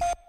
Taxi.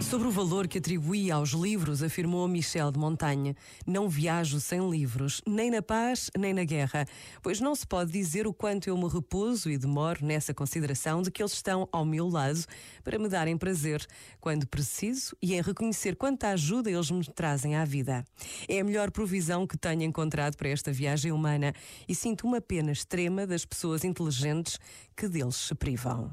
Sobre o valor que atribui aos livros, afirmou Michel de Montaigne: Não viajo sem livros, nem na paz, nem na guerra, pois não se pode dizer o quanto eu me repouso e demoro nessa consideração de que eles estão ao meu lado para me darem prazer quando preciso e em reconhecer quanta ajuda eles me trazem à vida. É a melhor provisão que tenho encontrado para esta viagem humana e sinto uma pena extrema das pessoas inteligentes que deles se privam.